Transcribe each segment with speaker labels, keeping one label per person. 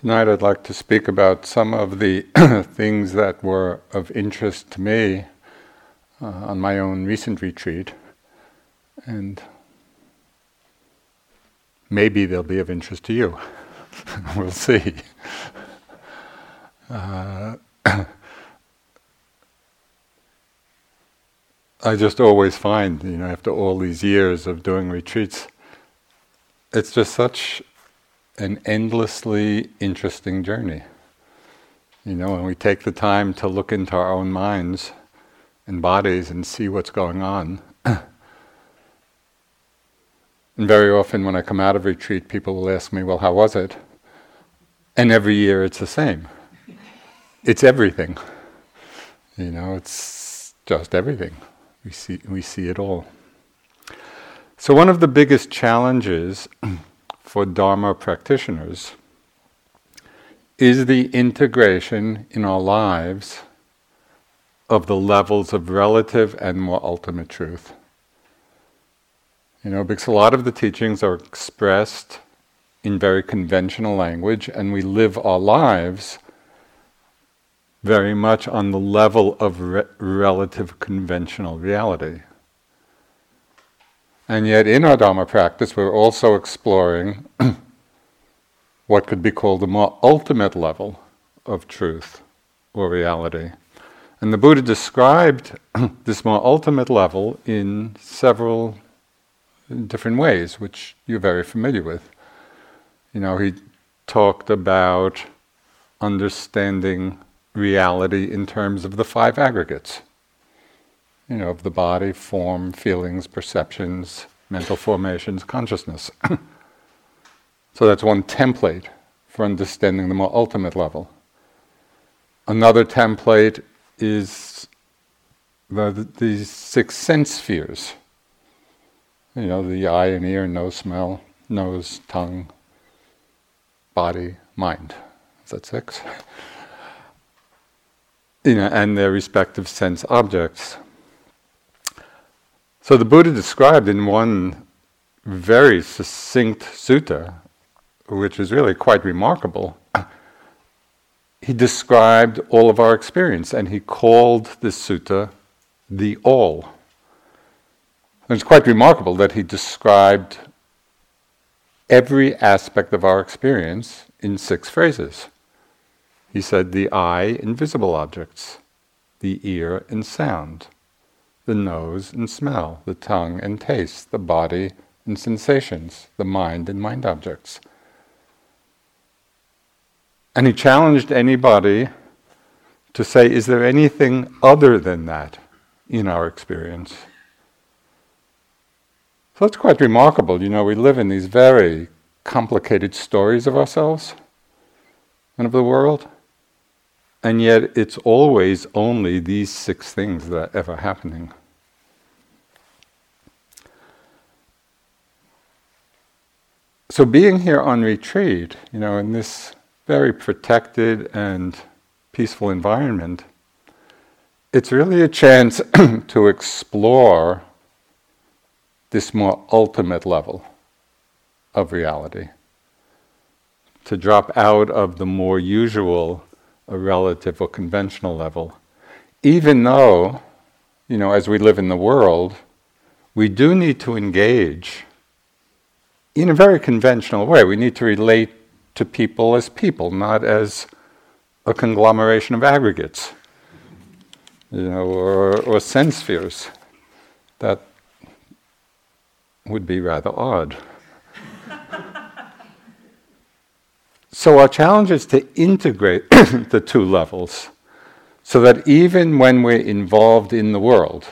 Speaker 1: Tonight, I'd like to speak about some of the things that were of interest to me uh, on my own recent retreat, and maybe they'll be of interest to you. we'll see. Uh, I just always find, you know, after all these years of doing retreats, it's just such an endlessly interesting journey. You know, when we take the time to look into our own minds and bodies and see what's going on. and very often when I come out of retreat, people will ask me, Well, how was it? And every year it's the same. It's everything. You know, it's just everything. We see, we see it all. So, one of the biggest challenges for Dharma practitioners is the integration in our lives of the levels of relative and more ultimate truth. You know, because a lot of the teachings are expressed in very conventional language, and we live our lives very much on the level of re- relative conventional reality. And yet, in our Dharma practice, we're also exploring what could be called the more ultimate level of truth or reality. And the Buddha described this more ultimate level in several different ways, which you're very familiar with. You know, he talked about understanding reality in terms of the five aggregates you know, of the body, form, feelings, perceptions, mental formations, consciousness. so that's one template for understanding the more ultimate level. Another template is the, the, these six sense spheres. You know, the eye and ear, nose, smell, nose, tongue, body, mind. Is that six? you know, and their respective sense objects. So the Buddha described in one very succinct sutta, which is really quite remarkable, he described all of our experience and he called this sutta the all. And it's quite remarkable that he described every aspect of our experience in six phrases. He said the eye in visible objects, the ear in sound the nose and smell, the tongue and taste, the body and sensations, the mind and mind objects. And he challenged anybody to say, is there anything other than that in our experience? So it's quite remarkable. You know, we live in these very complicated stories of ourselves and of the world. And yet, it's always only these six things that are ever happening. So, being here on retreat, you know, in this very protected and peaceful environment, it's really a chance to explore this more ultimate level of reality. To drop out of the more usual a relative or conventional level. Even though, you know, as we live in the world, we do need to engage in a very conventional way. We need to relate to people as people, not as a conglomeration of aggregates, you know, or, or sense spheres. That would be rather odd. So, our challenge is to integrate the two levels so that even when we're involved in the world,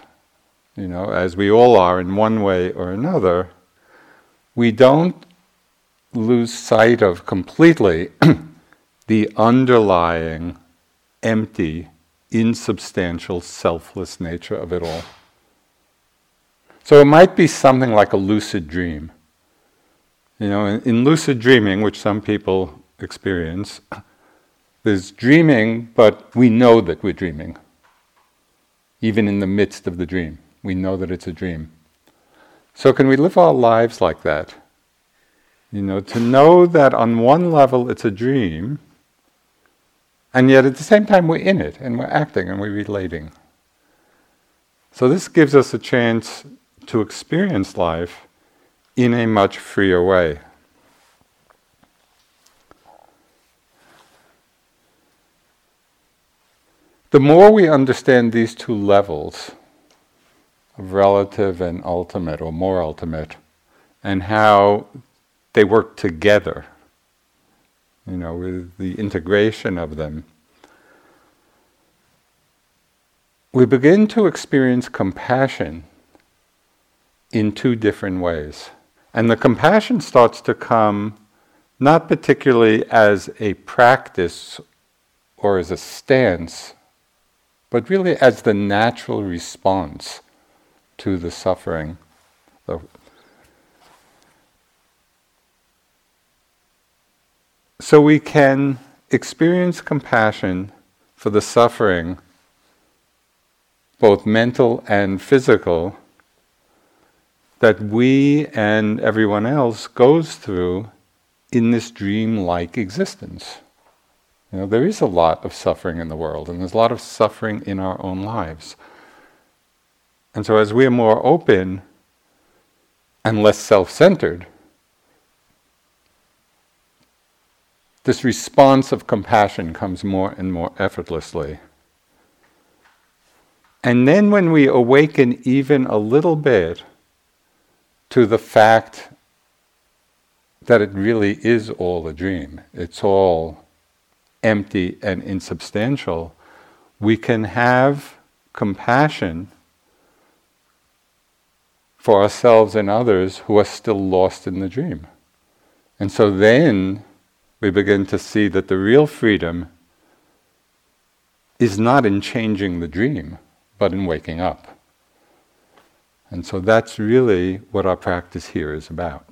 Speaker 1: you know, as we all are in one way or another, we don't lose sight of completely the underlying, empty, insubstantial, selfless nature of it all. So, it might be something like a lucid dream. You know, in, in lucid dreaming, which some people experience. There's dreaming, but we know that we're dreaming. Even in the midst of the dream, we know that it's a dream. So, can we live our lives like that? You know, to know that on one level it's a dream, and yet at the same time we're in it and we're acting and we're relating. So this gives us a chance to experience life in a much freer way. The more we understand these two levels of relative and ultimate, or more ultimate, and how they work together, you know, with the integration of them, we begin to experience compassion in two different ways. And the compassion starts to come not particularly as a practice or as a stance but really as the natural response to the suffering. So we can experience compassion for the suffering, both mental and physical, that we and everyone else goes through in this dream-like existence. You know, there is a lot of suffering in the world, and there's a lot of suffering in our own lives. And so, as we are more open and less self centered, this response of compassion comes more and more effortlessly. And then, when we awaken even a little bit to the fact that it really is all a dream, it's all empty and insubstantial, we can have compassion for ourselves and others who are still lost in the dream. And so then we begin to see that the real freedom is not in changing the dream, but in waking up. And so that's really what our practice here is about.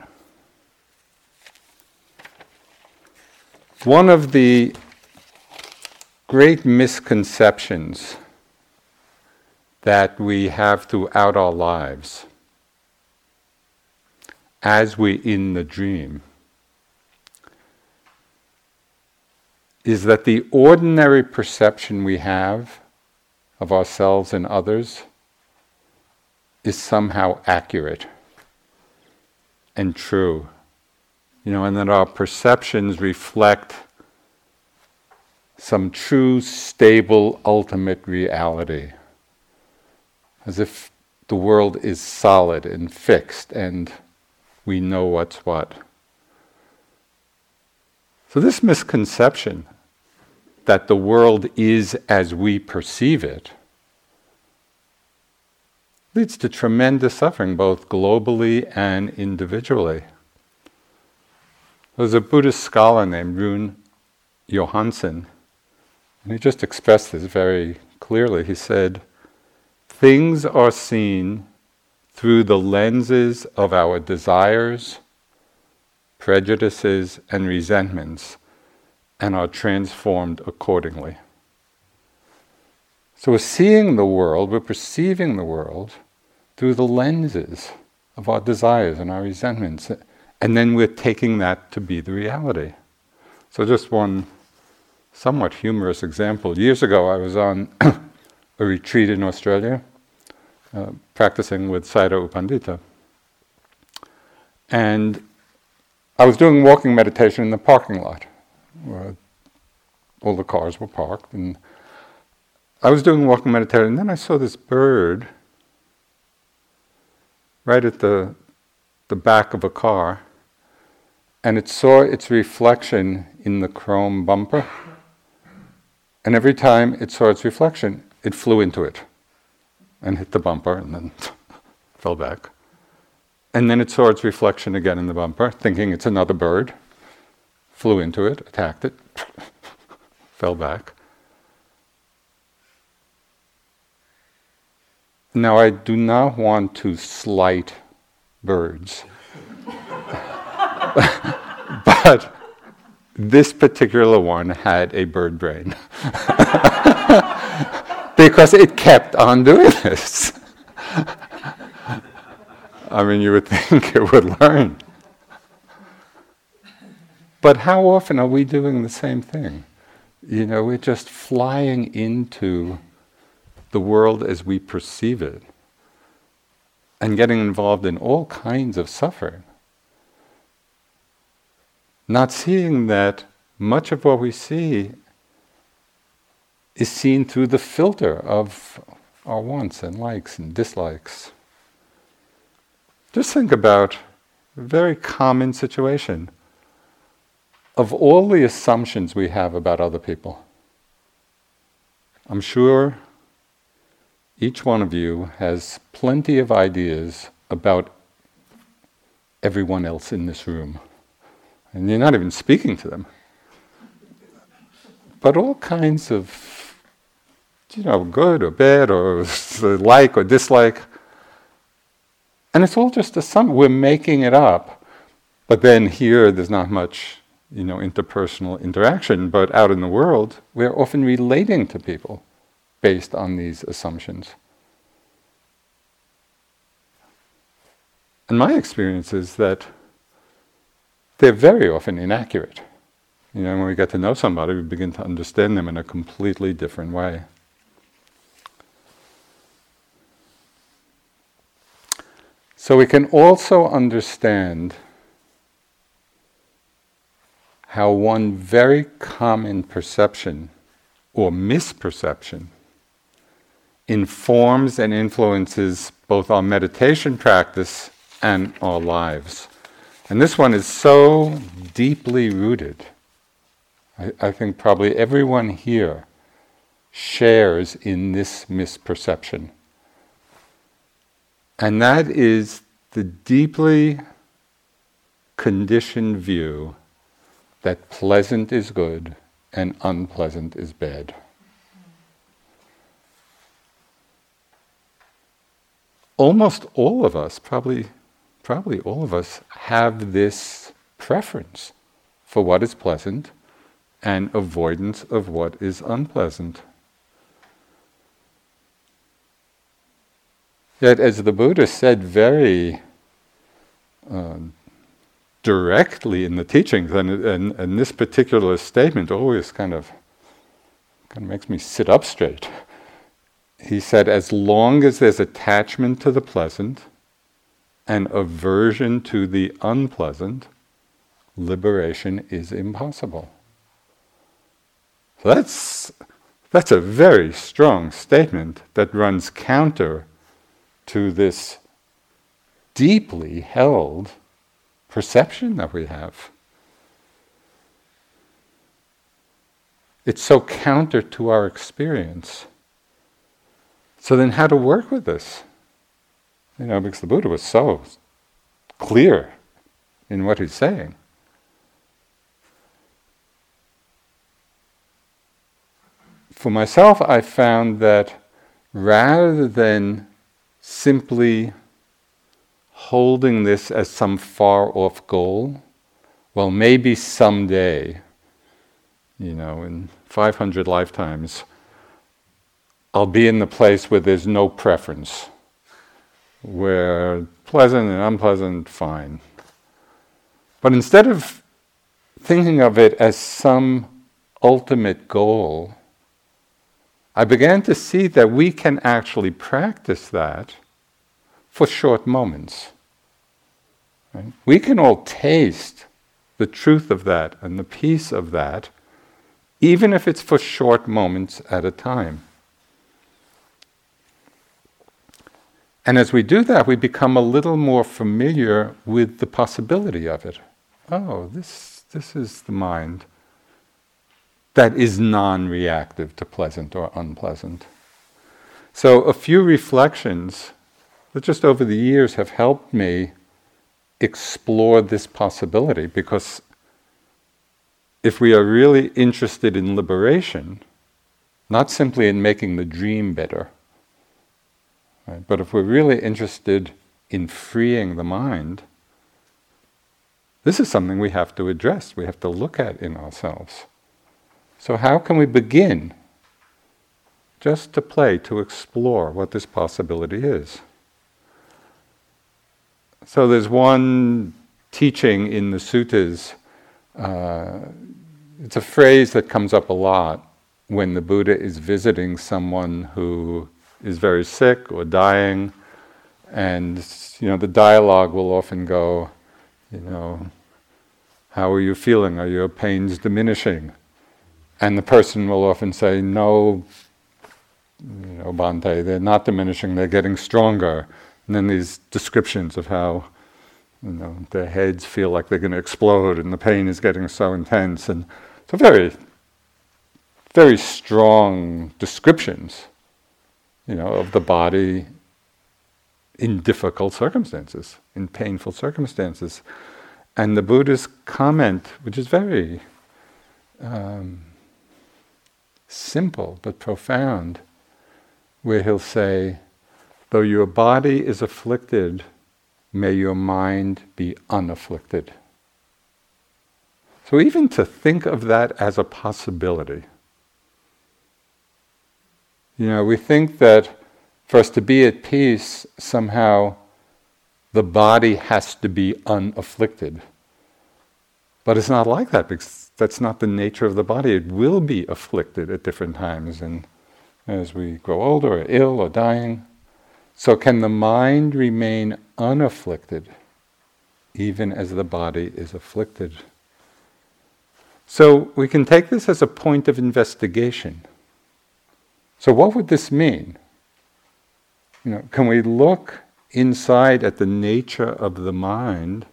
Speaker 1: One of the great misconceptions that we have throughout our lives as we're in the dream is that the ordinary perception we have of ourselves and others is somehow accurate and true. You know, and that our perceptions reflect some true, stable, ultimate reality. As if the world is solid and fixed and we know what's what. So, this misconception that the world is as we perceive it leads to tremendous suffering, both globally and individually. There's a Buddhist scholar named Rune Johansson and he just expressed this very clearly. He said, Things are seen through the lenses of our desires, prejudices, and resentments, and are transformed accordingly. So we're seeing the world, we're perceiving the world through the lenses of our desires and our resentments, and then we're taking that to be the reality. So, just one somewhat humorous example. Years ago, I was on a retreat in Australia, uh, practicing with Sayadaw U Pandita. And I was doing walking meditation in the parking lot, where all the cars were parked. And I was doing walking meditation, and then I saw this bird right at the, the back of a car, and it saw its reflection in the chrome bumper. And every time it saw its reflection, it flew into it and hit the bumper and then fell back. And then it saw its reflection again in the bumper, thinking it's another bird, flew into it, attacked it, fell back. Now, I do not want to slight birds, but this particular one had a bird brain. because it kept on doing this. I mean, you would think it would learn. But how often are we doing the same thing? You know, we're just flying into the world as we perceive it and getting involved in all kinds of suffering. Not seeing that much of what we see is seen through the filter of our wants and likes and dislikes. Just think about a very common situation of all the assumptions we have about other people. I'm sure each one of you has plenty of ideas about everyone else in this room. And you're not even speaking to them. But all kinds of, you know, good or bad or like or dislike. And it's all just a sum. We're making it up. But then here, there's not much, you know, interpersonal interaction. But out in the world, we're often relating to people based on these assumptions. And my experience is that they're very often inaccurate. You know, when we get to know somebody, we begin to understand them in a completely different way. So we can also understand how one very common perception or misperception informs and influences both our meditation practice and our lives. And this one is so deeply rooted. I, I think probably everyone here shares in this misperception. And that is the deeply conditioned view that pleasant is good and unpleasant is bad. Almost all of us, probably probably all of us have this preference for what is pleasant and avoidance of what is unpleasant. Yet, as the Buddha said very uh, directly in the teachings, and, and, and this particular statement always kind of kind of makes me sit up straight. He said, as long as there's attachment to the pleasant, and aversion to the unpleasant, liberation is impossible. So that's, that's a very strong statement that runs counter to this deeply held perception that we have. It's so counter to our experience. So then, how to work with this? You know, because the Buddha was so clear in what he's saying. For myself, I found that rather than simply holding this as some far off goal, well, maybe someday, you know, in 500 lifetimes, I'll be in the place where there's no preference where pleasant and unpleasant, fine. But instead of thinking of it as some ultimate goal, I began to see that we can actually practice that for short moments. Right? We can all taste the truth of that and the peace of that, even if it's for short moments at a time. And as we do that, we become a little more familiar with the possibility of it. Oh, this, this is the mind that is non reactive to pleasant or unpleasant. So, a few reflections that just over the years have helped me explore this possibility because if we are really interested in liberation, not simply in making the dream better, Right? But if we're really interested in freeing the mind, this is something we have to address, we have to look at in ourselves. So, how can we begin just to play, to explore what this possibility is? So, there's one teaching in the suttas Uh, it's a phrase that comes up a lot when the Buddha is visiting someone who is very sick or dying, and you know the dialogue will often go, you know, how are you feeling? Are your pains diminishing? And the person will often say, no, you know, they're not diminishing, they're getting stronger. And then these descriptions of how you know, their heads feel like they're going to explode and the pain is getting so intense. And so very, very strong descriptions, you know, of the body in difficult circumstances, in painful circumstances. And the Buddha's comment, which is very um, simple but profound, where he'll say, Though your body is afflicted, may your mind be unafflicted. So, even to think of that as a possibility, you know, we think that for us to be at peace, somehow the body has to be unafflicted. But it's not like that because that's not the nature of the body. It will be afflicted at different times and as we grow older or ill or dying. So, can the mind remain unafflicted even as the body is afflicted? So, we can take this as a point of investigation. So, what would this mean? You know, can we look inside at the nature of the mind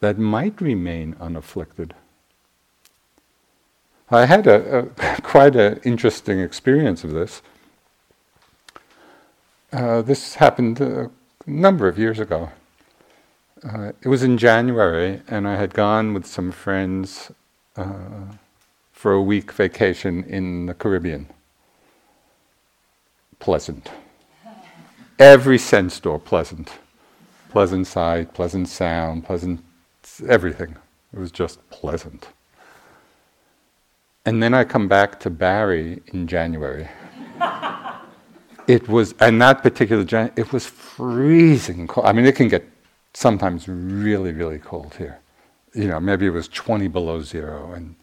Speaker 1: that might remain unafflicted. I had a, a quite an interesting experience of this. Uh, this happened a number of years ago. Uh, it was in January, and I had gone with some friends uh, for a week vacation in the Caribbean. Pleasant every sense door pleasant. Pleasant sight, pleasant sound, pleasant everything. It was just pleasant. And then I come back to Barre in January. it was, and that particular January, it was freezing cold. I mean, it can get sometimes really, really cold here. You know, maybe it was 20 below zero and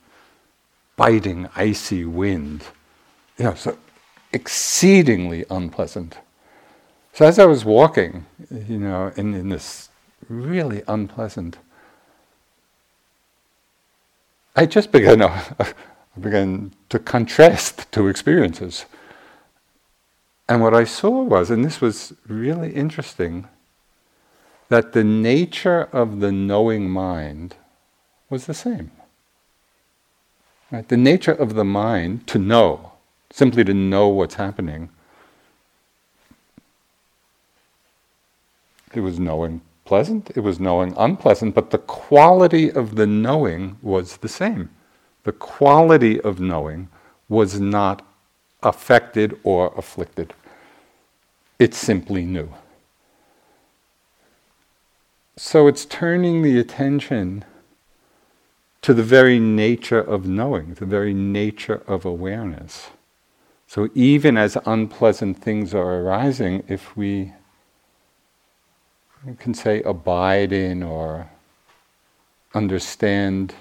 Speaker 1: biting, icy wind. You know, so exceedingly unpleasant. So as I was walking, you know, in, in this really unpleasant, I just began, I began to contrast two experiences. And what I saw was, and this was really interesting, that the nature of the knowing mind was the same. Right? The nature of the mind to know, simply to know what's happening, It was knowing pleasant, it was knowing unpleasant, but the quality of the knowing was the same. The quality of knowing was not affected or afflicted. It simply knew. So it's turning the attention to the very nature of knowing, the very nature of awareness. So even as unpleasant things are arising, if we can say abide in or understand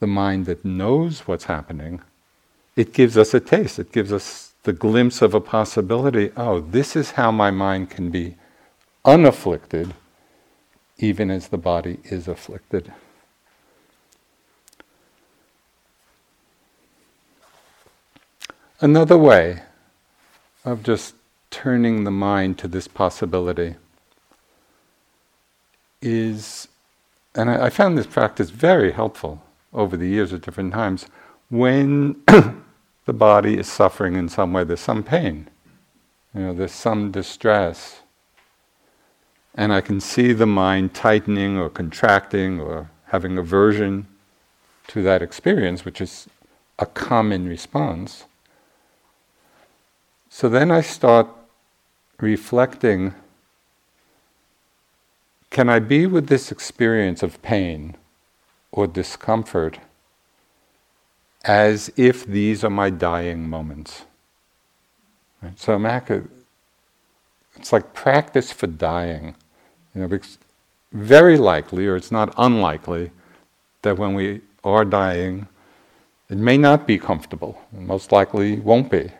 Speaker 1: the mind that knows what's happening, it gives us a taste. It gives us the glimpse of a possibility. Oh, this is how my mind can be unafflicted, even as the body is afflicted. Another way of just turning the mind to this possibility is, and I, I found this practice very helpful over the years at different times, when the body is suffering in some way, there's some pain, you know, there's some distress, and I can see the mind tightening or contracting or having aversion to that experience, which is a common response. So then I start reflecting can I be with this experience of pain or discomfort as if these are my dying moments? Right? So, Mac, uh, it's like practice for dying. You know, very likely, or it's not unlikely, that when we are dying, it may not be comfortable. Most likely won't be.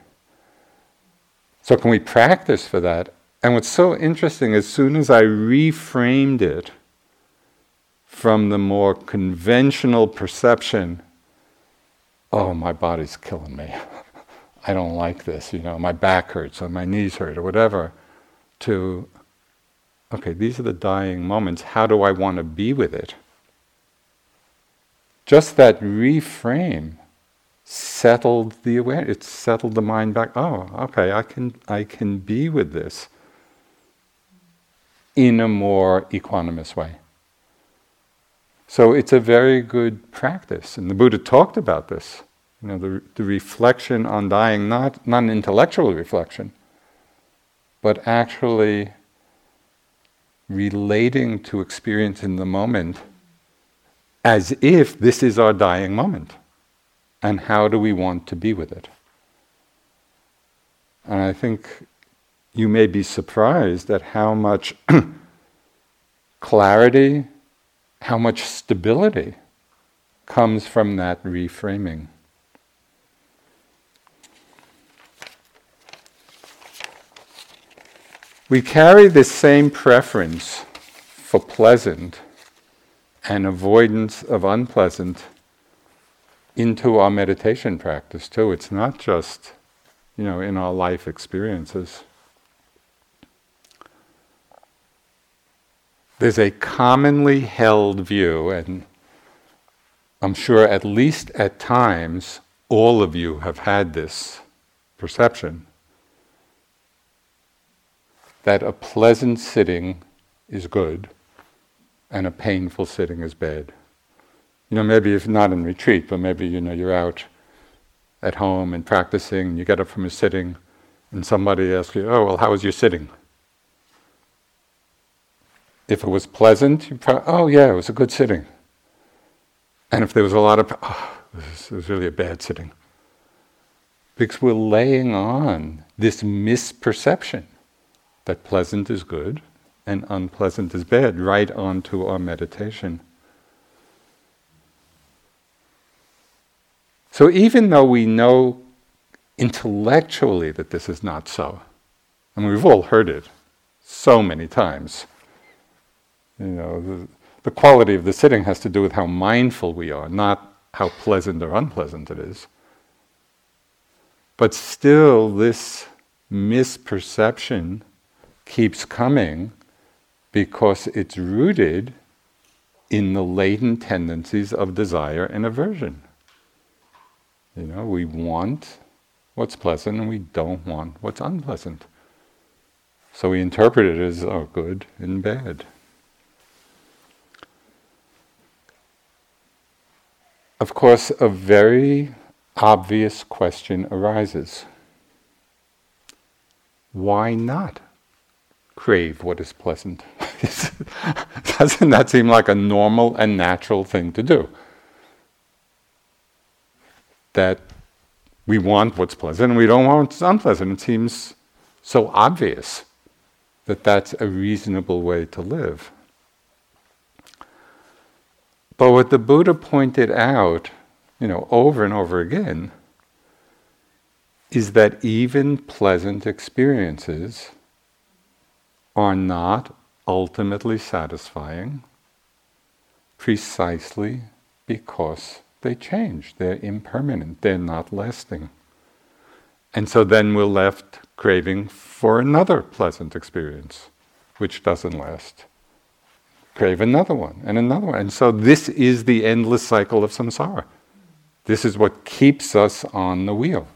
Speaker 1: So, can we practice for that? And what's so interesting, as soon as I reframed it from the more conventional perception, oh, my body's killing me. I don't like this, you know, my back hurts or my knees hurt or whatever, to, okay, these are the dying moments. How do I want to be with it? Just that reframe settled the awareness. It settled the mind back. Oh, okay, I can I can be with this in a more equanimous way. So it's a very good practice, and the Buddha talked about this. You know, the, the reflection on dying, not not an intellectual reflection, but actually relating to experience in the moment as if this is our dying moment. And how do we want to be with it? And I think you may be surprised at how much clarity, how much stability comes from that reframing. We carry this same preference for pleasant and avoidance of unpleasant into our meditation practice too. It's not just, you know, in our life experiences. There's a commonly held view, and I'm sure at least at times all of you have had this perception that a pleasant sitting is good and a painful sitting is bad. You know, maybe if not in retreat, but maybe you know you're out at home and practicing, and you get up from a sitting, and somebody asks you, "Oh, well, how was your sitting?" If it was pleasant, you probably, "Oh, yeah, it was a good sitting." And if there was a lot of, "Oh, this was really a bad sitting," because we're laying on this misperception that pleasant is good and unpleasant is bad right onto our meditation. So even though we know intellectually that this is not so, and we've all heard it so many times, you know, the, the quality of the sitting has to do with how mindful we are, not how pleasant or unpleasant it is. But still, this misperception keeps coming because it's rooted in the latent tendencies of desire and aversion. You know, we want what's pleasant and we don't want what's unpleasant. So we interpret it as oh, good and bad. Of course, a very obvious question arises why not crave what is pleasant? Doesn't that seem like a normal and natural thing to do? That we want what's pleasant and we don't want what's unpleasant. It seems so obvious that that's a reasonable way to live. But what the Buddha pointed out, you know, over and over again, is that even pleasant experiences are not ultimately satisfying precisely because they change. They're impermanent, they're not lasting. And so then we're left craving for another pleasant experience, which doesn't last. Crave another one and another one. And so this is the endless cycle of samsara. This is what keeps us on the wheel.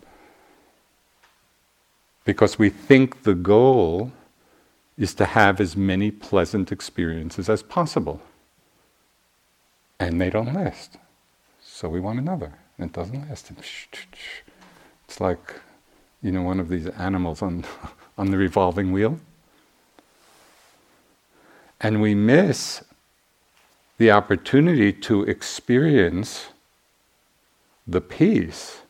Speaker 1: Because we think the goal is to have as many pleasant experiences as possible. And they don't last. So we want another. And it doesn't last. It's like, you know, one of these animals on, on the revolving wheel. And we miss the opportunity to experience the peace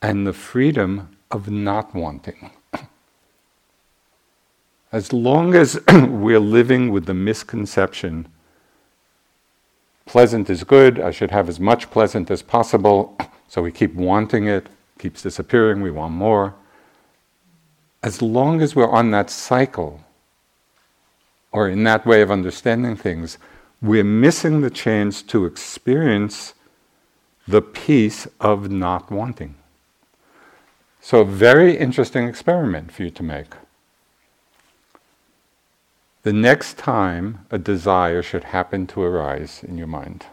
Speaker 1: and the freedom of not wanting. As long as we're living with the misconception, pleasant is good, I should have as much pleasant as possible, so we keep wanting it, keeps disappearing, we want more. As long as we're on that cycle, or in that way of understanding things, we're missing the chance to experience the peace of not wanting. So, very interesting experiment for you to make. The next time a desire should happen to arise in your mind,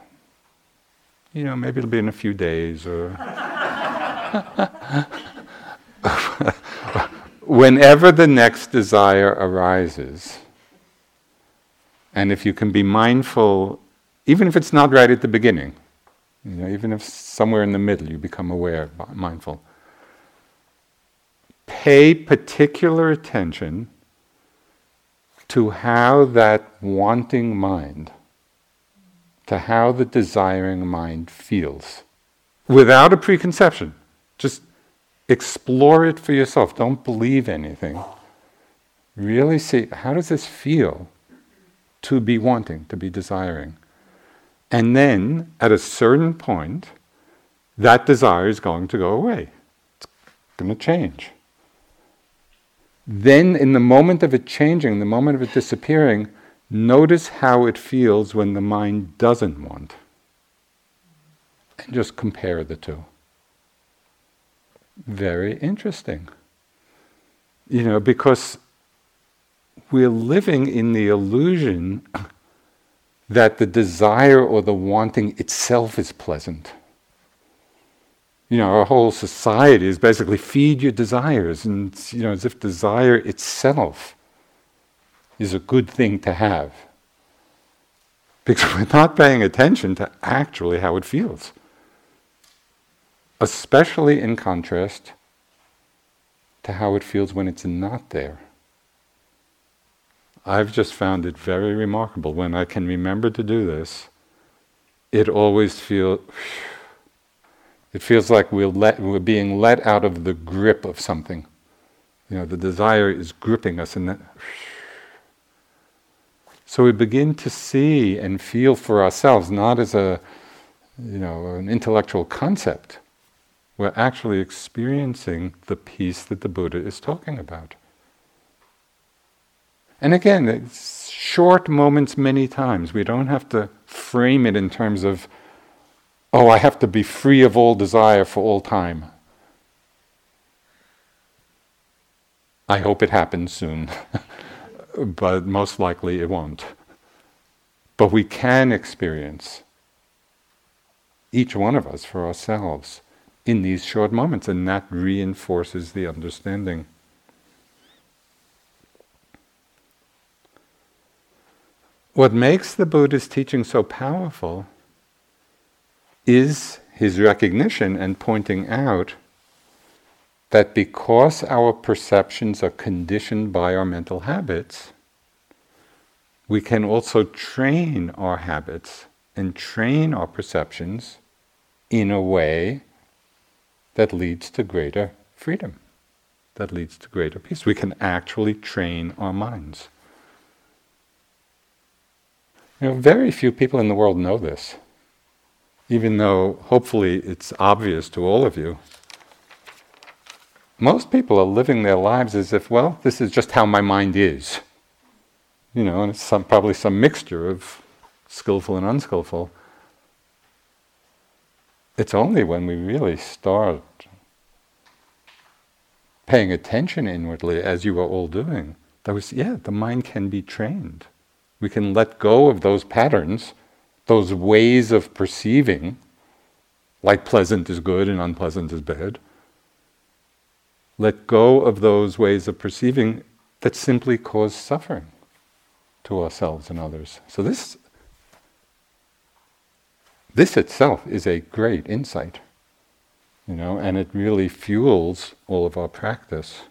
Speaker 1: you know, maybe it'll be in a few days or. Whenever the next desire arises, and if you can be mindful, even if it's not right at the beginning, you know, even if somewhere in the middle you become aware, mindful, pay particular attention to how that wanting mind, to how the desiring mind feels, without a preconception. Just explore it for yourself. Don't believe anything. Really see how does this feel to be wanting, to be desiring. And then, at a certain point, that desire is going to go away. It's going to change. Then, in the moment of it changing, the moment of it disappearing, notice how it feels when the mind doesn't want. And just compare the two. Very interesting. You know, because we're living in the illusion that the desire or the wanting itself is pleasant. You know, our whole society is basically feed your desires, and you know, as if desire itself is a good thing to have. Because we're not paying attention to actually how it feels. Especially in contrast to how it feels when it's not there. I've just found it very remarkable. When I can remember to do this, it always feels. It feels like we're, let, we're being let out of the grip of something. You know, the desire is gripping us, and that. So we begin to see and feel for ourselves, not as a, you know, an intellectual concept. We're actually experiencing the peace that the Buddha is talking about. And again, it's short moments many times. We don't have to frame it in terms of, oh, I have to be free of all desire for all time. I hope it happens soon, but most likely it won't. But we can experience each one of us for ourselves in these short moments, and that reinforces the understanding. What makes the Buddha's teaching so powerful is his recognition and pointing out that because our perceptions are conditioned by our mental habits, we can also train our habits and train our perceptions in a way that leads to greater freedom, that leads to greater peace. We can actually train our minds. You know, very few people in the world know this, even though hopefully it's obvious to all of you. Most people are living their lives as if, well, this is just how my mind is. You know, and it's some, probably some mixture of skillful and unskillful. It's only when we really start paying attention inwardly, as you are all doing, that we see, yeah, the mind can be trained. We can let go of those patterns, those ways of perceiving, like pleasant is good and unpleasant is bad. Let go of those ways of perceiving that simply cause suffering to ourselves and others. So this this itself is a great insight, you know, and it really fuels all of our practice.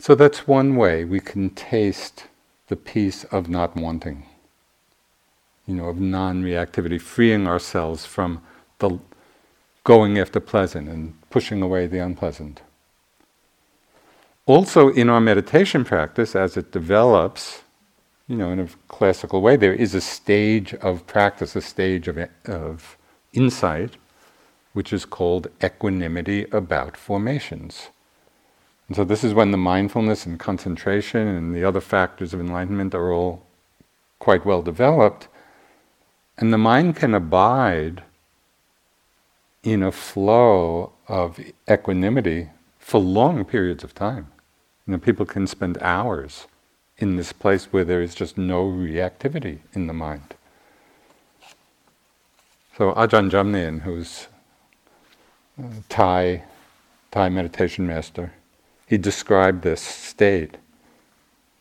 Speaker 1: So that's one way we can taste the peace of not wanting. you know, of non-reactivity, freeing ourselves from the going after pleasant and pushing away the unpleasant. Also, in our meditation practice, as it develops, you know, in a classical way, there is a stage of practice, a stage of, of insight, which is called equanimity about formations. And so, this is when the mindfulness and concentration and the other factors of enlightenment are all quite well developed, and the mind can abide in a flow of equanimity for long periods of time. You know, people can spend hours in this place where there is just no reactivity in the mind. So Ajahn Jamnian, who's a Thai, Thai meditation master, he described this state.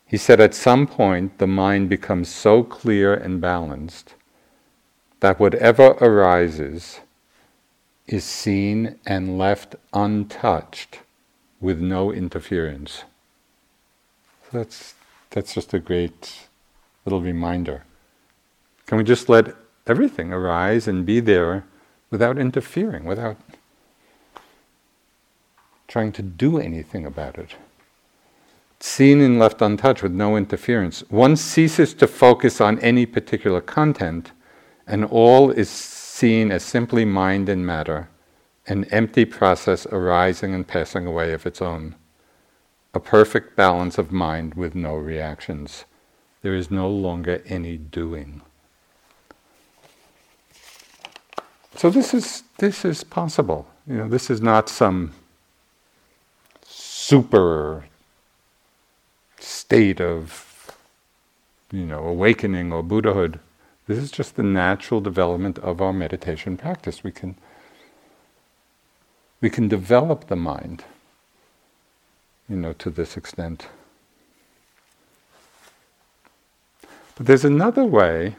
Speaker 1: He said at some point the mind becomes so clear and balanced that whatever arises is seen and left untouched with no interference. So that's, that's just a great little reminder. Can we just let everything arise and be there without interfering, without trying to do anything about it? Seen and left untouched with no interference. One ceases to focus on any particular content, and all is seen as simply mind and matter, an empty process arising and passing away of its own. A perfect balance of mind with no reactions. There is no longer any doing. So this is this is possible. You know, this is not some super state of you know awakening or Buddhahood. This is just the natural development of our meditation practice. We can, we can develop the mind, you know, to this extent. But there's another way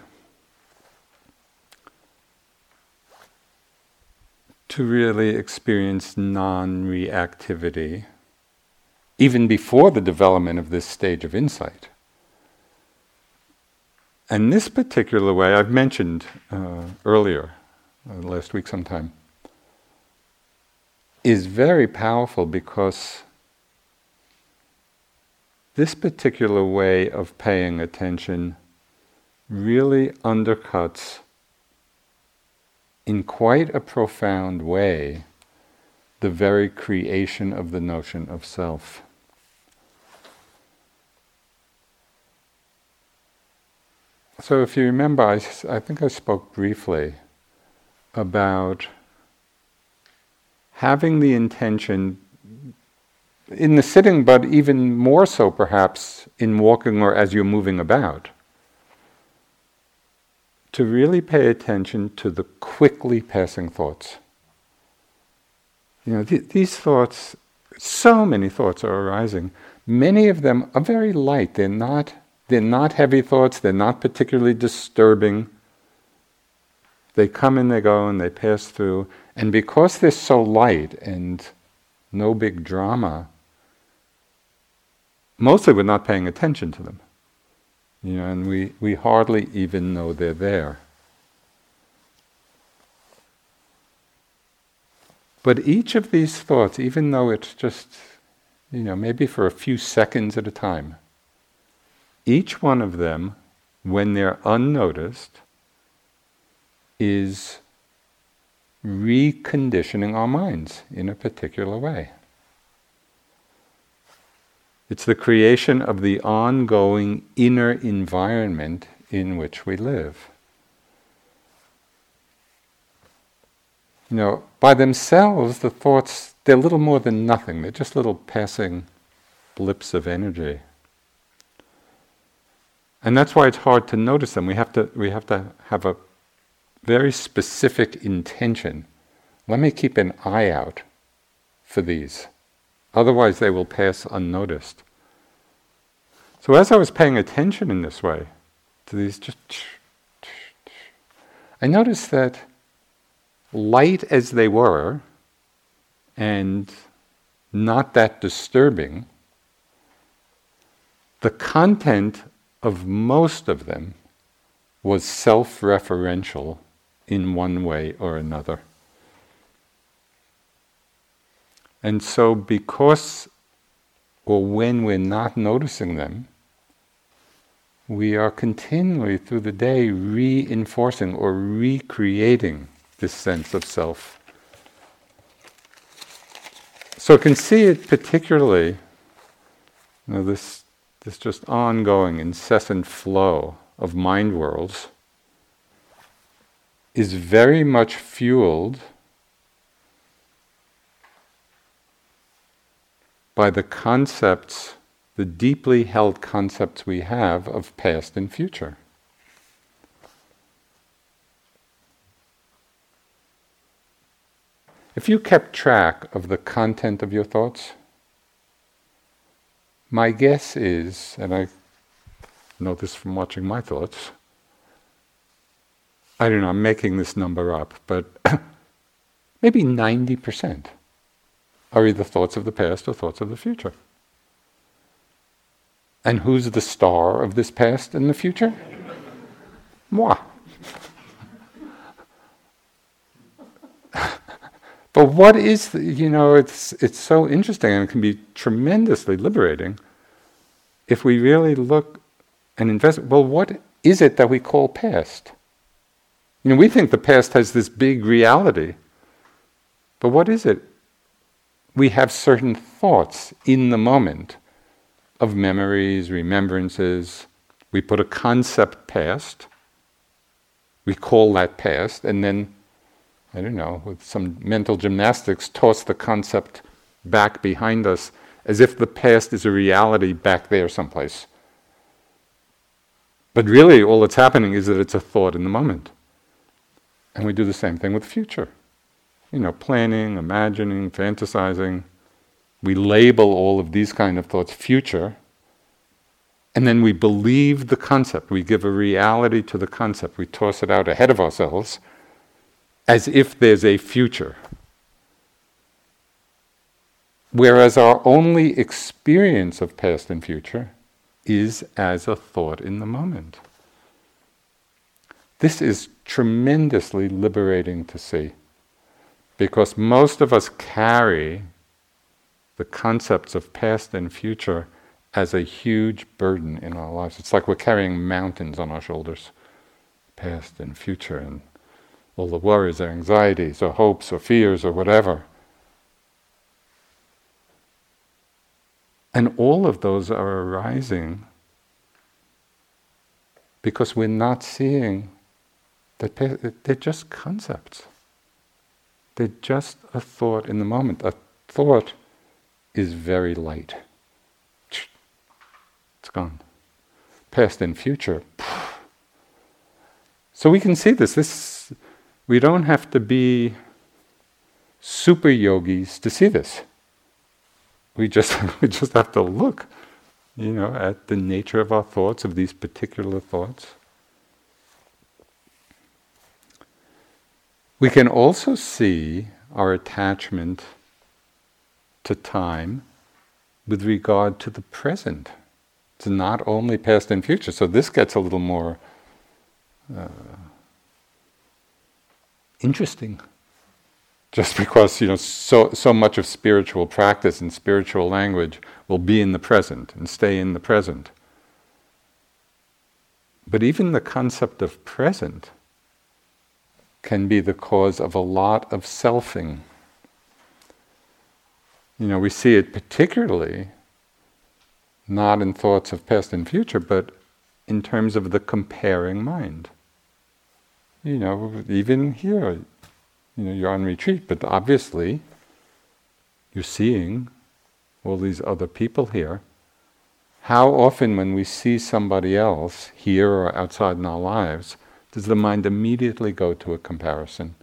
Speaker 1: to really experience non reactivity, even before the development of this stage of insight. And this particular way, I've mentioned uh, earlier, uh, last week sometime, is very powerful because this particular way of paying attention really undercuts in quite a profound way the very creation of the notion of self. So, if you remember, I, I think I spoke briefly about having the intention in the sitting, but even more so perhaps in walking or as you're moving about, to really pay attention to the quickly passing thoughts. You know, th- these thoughts, so many thoughts are arising. Many of them are very light, they're not they're not heavy thoughts, they're not particularly disturbing. They come and they go and they pass through. And because they're so light and no big drama, mostly we're not paying attention to them. You know, and we, we hardly even know they're there. But each of these thoughts, even though it's just, you know, maybe for a few seconds at a time, each one of them, when they're unnoticed, is reconditioning our minds in a particular way. It's the creation of the ongoing inner environment in which we live. You know, by themselves, the thoughts, they're little more than nothing. They're just little passing blips of energy. And that's why it's hard to notice them. We have to, we have, to have a very specific intention. Let me keep an eye out for these. Otherwise, they will pass unnoticed. So, as I was paying attention in this way to these, just I noticed that light as they were, and not that disturbing, the content of most of them was self referential in one way or another. And so, because or when we're not noticing them, we are continually through the day reinforcing or recreating this sense of self. So, I can see it particularly, you know, this, this just ongoing, incessant flow of mind worlds is very much fueled by the concepts, the deeply held concepts we have of past and future. If you kept track of the content of your thoughts, my guess is, and I know this from watching my thoughts, I don't know, I'm making this number up, but maybe 90% are either thoughts of the past or thoughts of the future. And who's the star of this past and the future? Moi. But what is the, you know it's it's so interesting and it can be tremendously liberating if we really look and invest well what is it that we call past? You know we think the past has this big reality but what is it? We have certain thoughts in the moment of memories, remembrances. We put a concept past, we call that past, and then, I don't know, with some mental gymnastics, toss the concept back behind us as if the past is a reality back there someplace. But really, all that's happening is that it's a thought in the moment. And we do the same thing with the future you know, planning, imagining, fantasizing. We label all of these kind of thoughts future, and then we believe the concept. We give a reality to the concept. We toss it out ahead of ourselves as if there's a future. Whereas our only experience of past and future is as a thought in the moment. This is tremendously liberating to see. Because most of us carry the concepts of past and future as a huge burden in our lives. It's like we're carrying mountains on our shoulders, past and future, and all the worries or anxieties or hopes or fears or whatever. And all of those are arising because we're not seeing that they're just concepts. They're just a thought in the moment. A thought is very light. It's gone. Past and future. So we can see this. This we don't have to be super yogis to see this. We just we just have to look, you know, at the nature of our thoughts, of these particular thoughts. We can also see our attachment to time with regard to the present. It's not only past and future. So this gets a little more uh, interesting. Just because you know so so much of spiritual practice and spiritual language will be in the present and stay in the present. But even the concept of present can be the cause of a lot of selfing. You know, we see it particularly not in thoughts of past and future, but in terms of the comparing mind. You know, even here, you know, you're on retreat, but obviously you're seeing all these other people here. How often, when we see somebody else here or outside in our lives, does the mind immediately go to a comparison?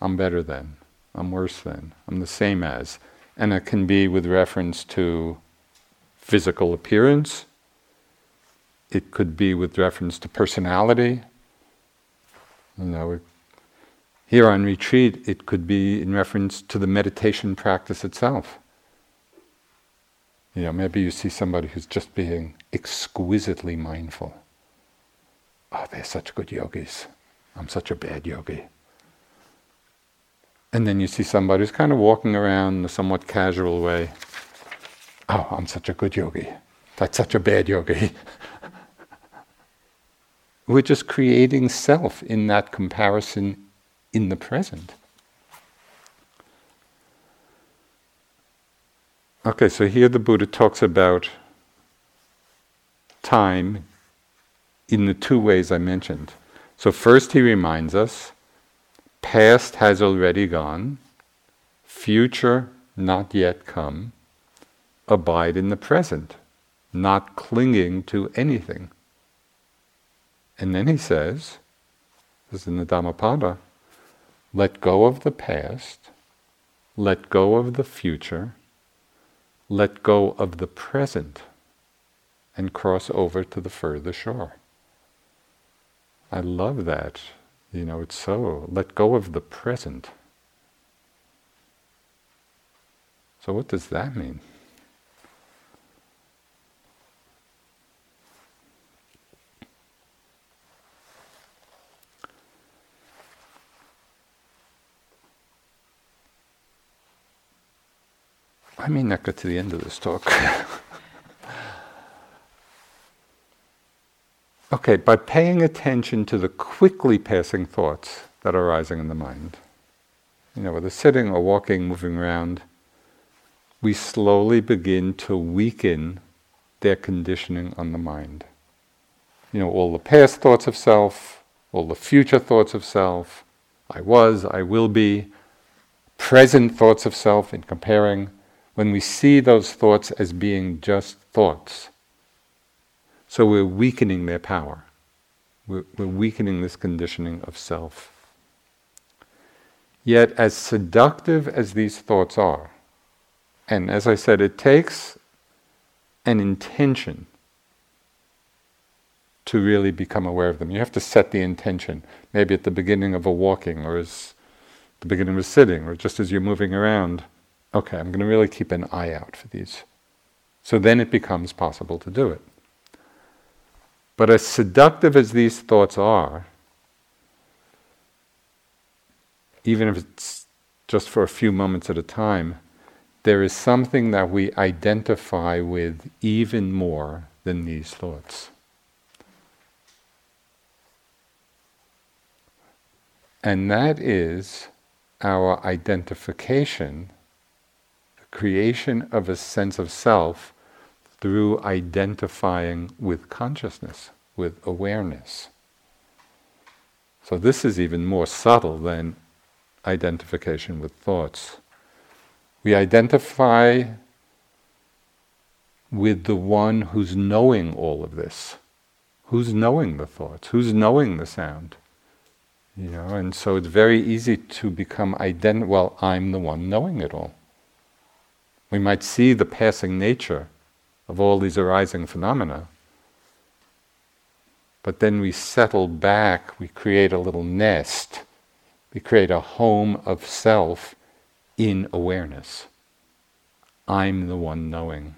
Speaker 1: I'm better than, I'm worse than, I'm the same as. And it can be with reference to physical appearance, it could be with reference to personality. You know, here on retreat, it could be in reference to the meditation practice itself. You know, maybe you see somebody who's just being exquisitely mindful oh, they're such good yogis. I'm such a bad yogi. And then you see somebody who's kind of walking around in a somewhat casual way. Oh, I'm such a good yogi. That's such a bad yogi. We're just creating self in that comparison in the present. Okay, so here the Buddha talks about time in the two ways I mentioned. So, first, he reminds us past has already gone, future not yet come. Abide in the present, not clinging to anything. And then he says, this is in the Dhammapada, let go of the past, let go of the future, let go of the present, and cross over to the further shore. I love that. You know, it's so, let go of the present. So, what does that mean? I may not get to the end of this talk. okay, by paying attention to the quickly passing thoughts that are arising in the mind, you know, whether sitting or walking, moving around, we slowly begin to weaken their conditioning on the mind. You know, all the past thoughts of self, all the future thoughts of self, I was, I will be, present thoughts of self in comparing when we see those thoughts as being just thoughts. So we're weakening their power. We're, we're weakening this conditioning of self. Yet, as seductive as these thoughts are, and as I said, it takes an intention to really become aware of them. You have to set the intention, maybe at the beginning of a walking, or as the beginning of a sitting, or just as you're moving around okay, I'm going to really keep an eye out for these. So then it becomes possible to do it. But as seductive as these thoughts are, even if it's just for a few moments at a time, there is something that we identify with even more than these thoughts. And that is our identification creation of a sense of self through identifying with consciousness, with awareness. So, this is even more subtle than identification with thoughts. We identify with the one who's knowing all of this, who's knowing the thoughts, who's knowing the sound. You know, and so it's very easy to become ident. Well, I'm the one knowing it all. We might see the passing nature of all these arising phenomena, but then we settle back, we create a little nest, we create a home of self in awareness. I'm the one knowing.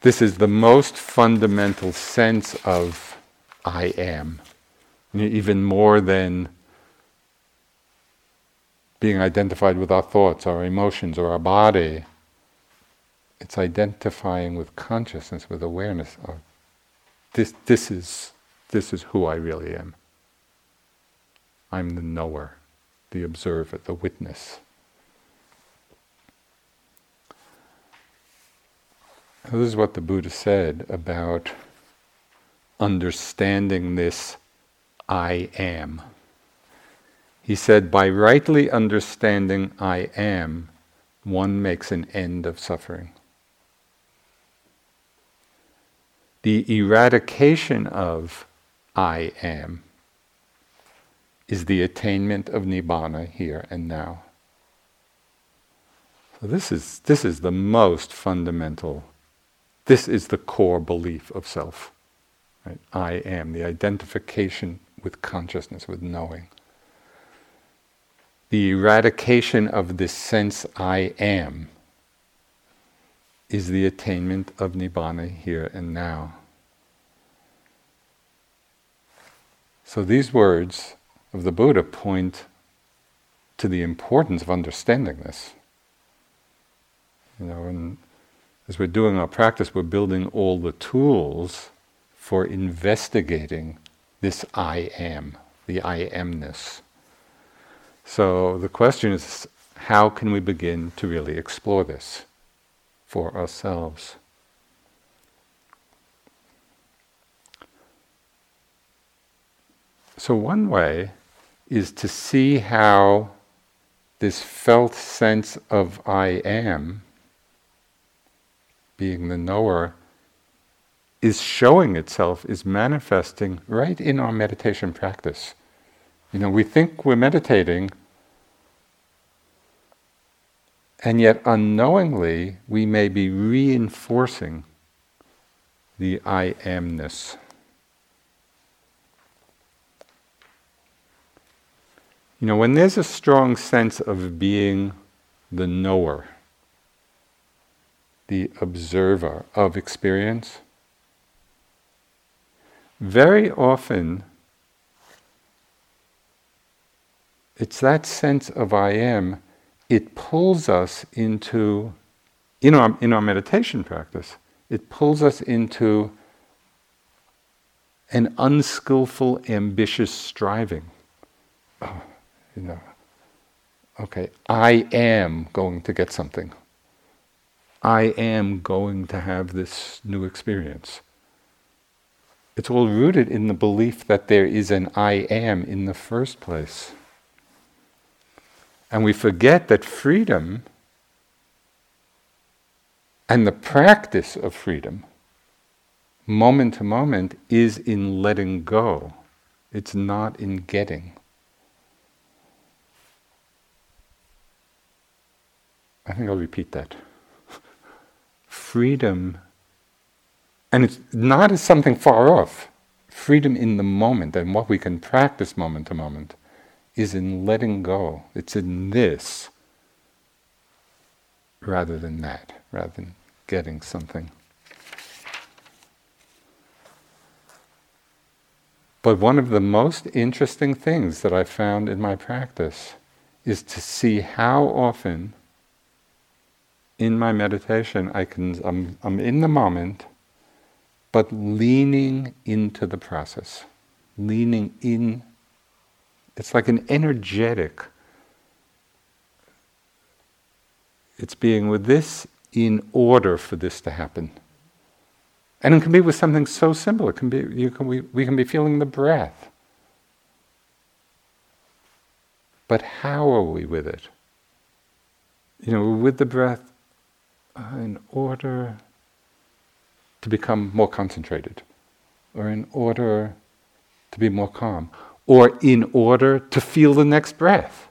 Speaker 1: This is the most fundamental sense of I am, even more than being identified with our thoughts, our emotions, or our body. It's identifying with consciousness, with awareness of this, this, is, this is who I really am. I'm the knower, the observer, the witness. This is what the Buddha said about understanding this I am. He said, by rightly understanding I am, one makes an end of suffering. The eradication of I am is the attainment of nibbana here and now. So this is this is the most fundamental. This is the core belief of self. Right? I am the identification with consciousness, with knowing the eradication of this sense I am is the attainment of Nibbana here and now. So these words of the Buddha point to the importance of understanding this. You know, and as we're doing our practice, we're building all the tools for investigating this I am, the I amness. So the question is how can we begin to really explore this for ourselves? So, one way is to see how this felt sense of I am, being the knower, is showing itself, is manifesting right in our meditation practice. You know, we think we're meditating, and yet unknowingly we may be reinforcing the I amness. You know, when there's a strong sense of being the knower, the observer of experience, very often it's that sense of I am, it pulls us into, in our, in our meditation practice, it pulls us into an unskillful, ambitious striving. Oh, you know, okay, I am going to get something. I am going to have this new experience. It's all rooted in the belief that there is an I am in the first place. And we forget that freedom and the practice of freedom, moment to moment, is in letting go. It's not in getting. I think I'll repeat that. Freedom and it's not as something far off. Freedom in the moment and what we can practice moment to moment is in letting go. It's in this rather than that, rather than getting something. But one of the most interesting things that I found in my practice is to see how often in my meditation I can I'm, I'm in the moment but leaning into the process, leaning in. It's like an energetic. It's being with this in order for this to happen. And it can be with something so simple. It can be you can we, we can be feeling the breath. But how are we with it? You know, with the breath uh, in order to become more concentrated, or in order to be more calm, or in order to feel the next breath.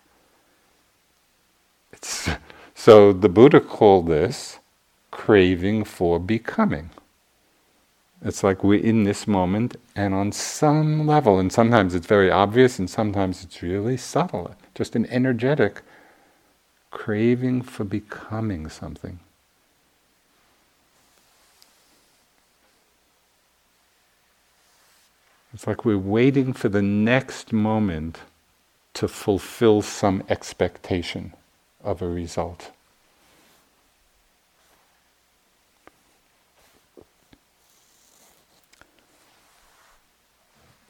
Speaker 1: It's, so the Buddha called this craving for becoming. It's like we're in this moment, and on some level, and sometimes it's very obvious, and sometimes it's really subtle, just an energetic craving for becoming something. It's like we're waiting for the next moment to fulfill some expectation of a result.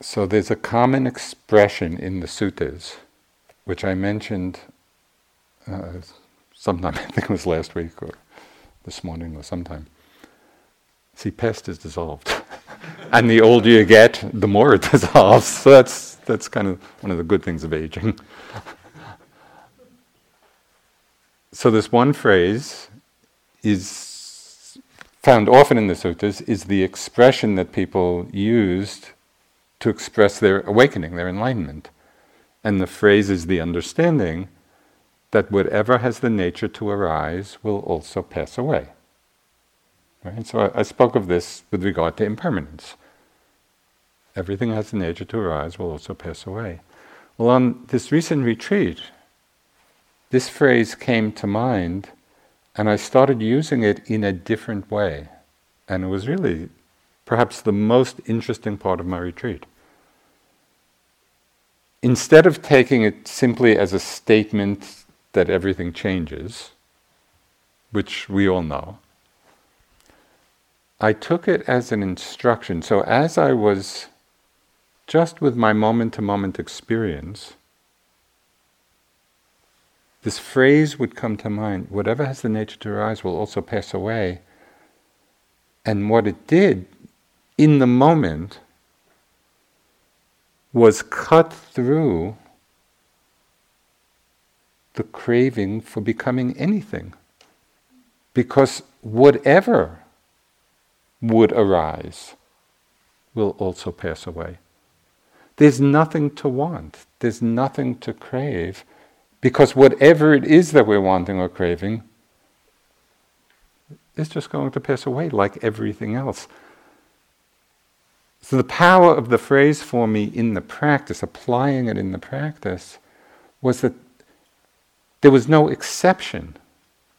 Speaker 1: So there's a common expression in the suttas, which I mentioned uh, sometime, I think it was last week or this morning or sometime. See, past is dissolved. and the older you get, the more it dissolves. So that's that's kind of one of the good things of aging. so this one phrase is found often in the suttas is the expression that people used to express their awakening, their enlightenment. And the phrase is the understanding that whatever has the nature to arise will also pass away. Right? So I, I spoke of this with regard to impermanence. Everything has the nature to arise, will also pass away. Well, on this recent retreat, this phrase came to mind And I started using it in a different way. And it was really perhaps the most interesting part of my retreat. Instead of taking it simply as a statement that everything changes, which we all know, I took it as an instruction. So as I was just with my moment to moment experience, this phrase would come to mind whatever has the nature to arise will also pass away. And what it did in the moment was cut through the craving for becoming anything. Because whatever would arise will also pass away. There's nothing to want, there's nothing to crave, because whatever it is that we're wanting or craving is just going to pass away like everything else. So, the power of the phrase for me in the practice, applying it in the practice, was that there was no exception.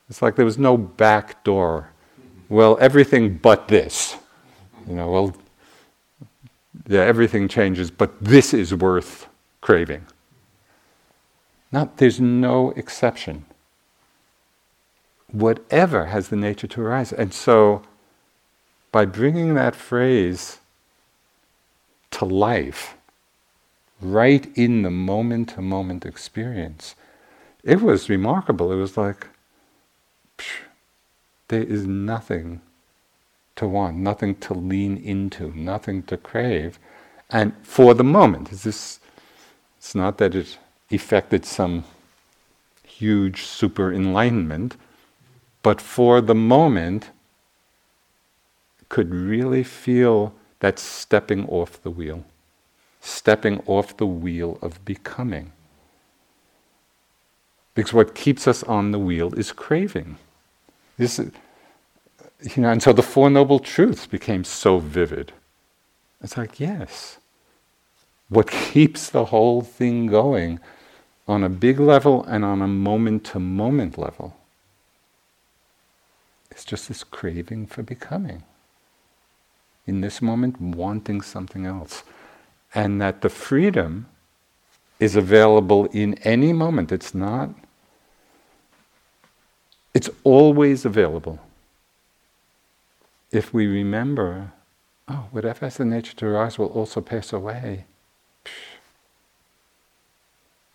Speaker 1: It's like there was no back door. Well, everything but this. You know, well, yeah, everything changes, but this is worth craving. Not, there's no exception. Whatever has the nature to arise. And so, by bringing that phrase to life, right in the moment to moment experience, it was remarkable. It was like, there is nothing to want, nothing to lean into, nothing to crave. And for the moment, it's, this, it's not that it effected some huge super enlightenment, but for the moment, could really feel that stepping off the wheel, stepping off the wheel of becoming. Because what keeps us on the wheel is craving. This, you know, and so the Four Noble Truths became so vivid. It's like, yes, what keeps the whole thing going on a big level and on a moment to moment level is just this craving for becoming. In this moment, wanting something else. And that the freedom is available in any moment. It's not it's always available. If we remember, oh, whatever has the nature to arise will also pass away.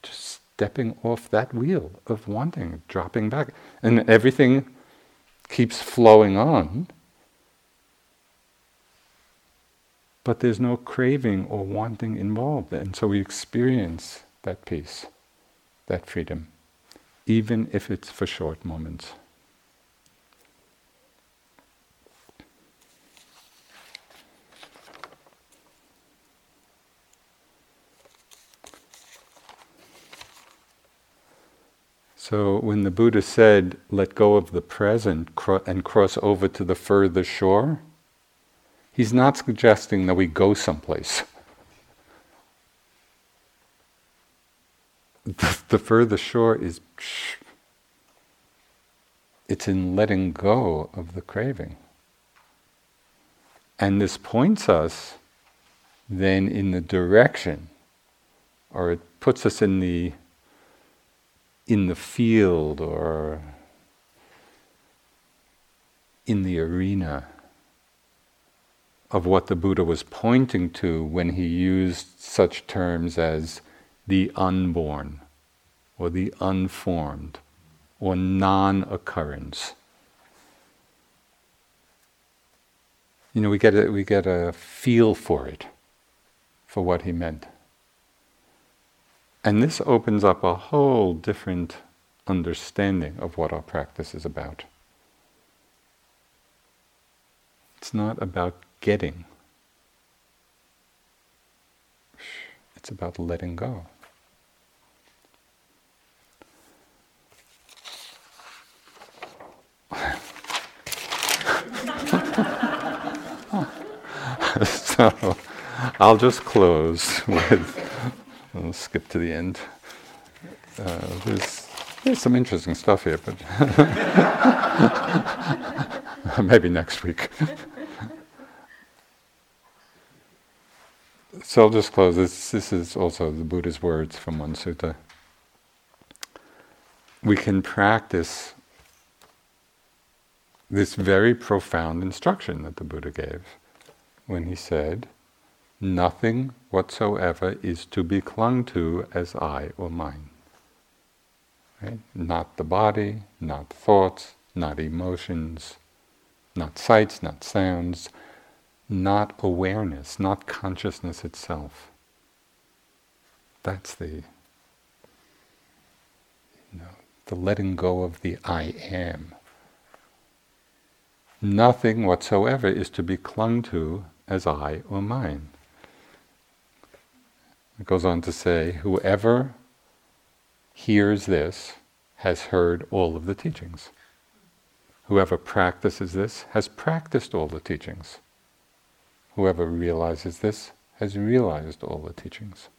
Speaker 1: Just stepping off that wheel of wanting, dropping back. And everything keeps flowing on. But there's no craving or wanting involved. And so we experience that peace, that freedom even if it's for short moments. So when the Buddha said, let go of the present and cross over to the further shore, he's not suggesting that we go someplace. the, the further shore is it's in letting go of the craving. And this points us then in the direction, or it puts us in the in the field or in the arena of what the Buddha was pointing to when he used such terms as the unborn or the unformed or non occurrence. You know, we get, a, we get a feel for it, for what he meant. And this opens up a whole different understanding of what our practice is about. It's not about getting, it's about letting go. so I'll just close with, I'll skip to the end. Uh, there's There's some interesting stuff here, but maybe next week. so I'll just close. This, this is also the Buddha's words from one sutta. We can practice this very profound instruction that the Buddha gave when he said, Nothing whatsoever is to be clung to as I or mine. Right? Not the body, not thoughts, not emotions, not sights, not sounds, not awareness, not consciousness itself. That's the you know, the letting go of the I am. Nothing whatsoever is to be clung to as I or mine. It goes on to say, whoever hears this has heard all of the teachings. Whoever practices this has practiced all the teachings. Whoever realizes this has realized all the teachings.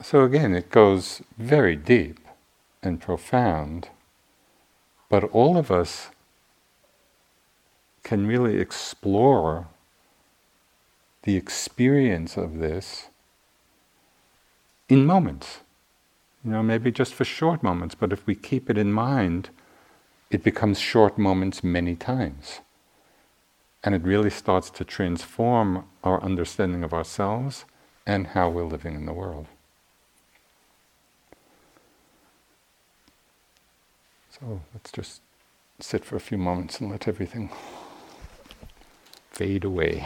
Speaker 1: So again, it goes very deep and profound, but all of us can really explore the experience of this in moments. You know, maybe just for short moments, but if we keep it in mind, it becomes short moments many times. And it really starts to transform our understanding of ourselves and how we're living in the world. So let's just sit for a few moments and let everything fade away.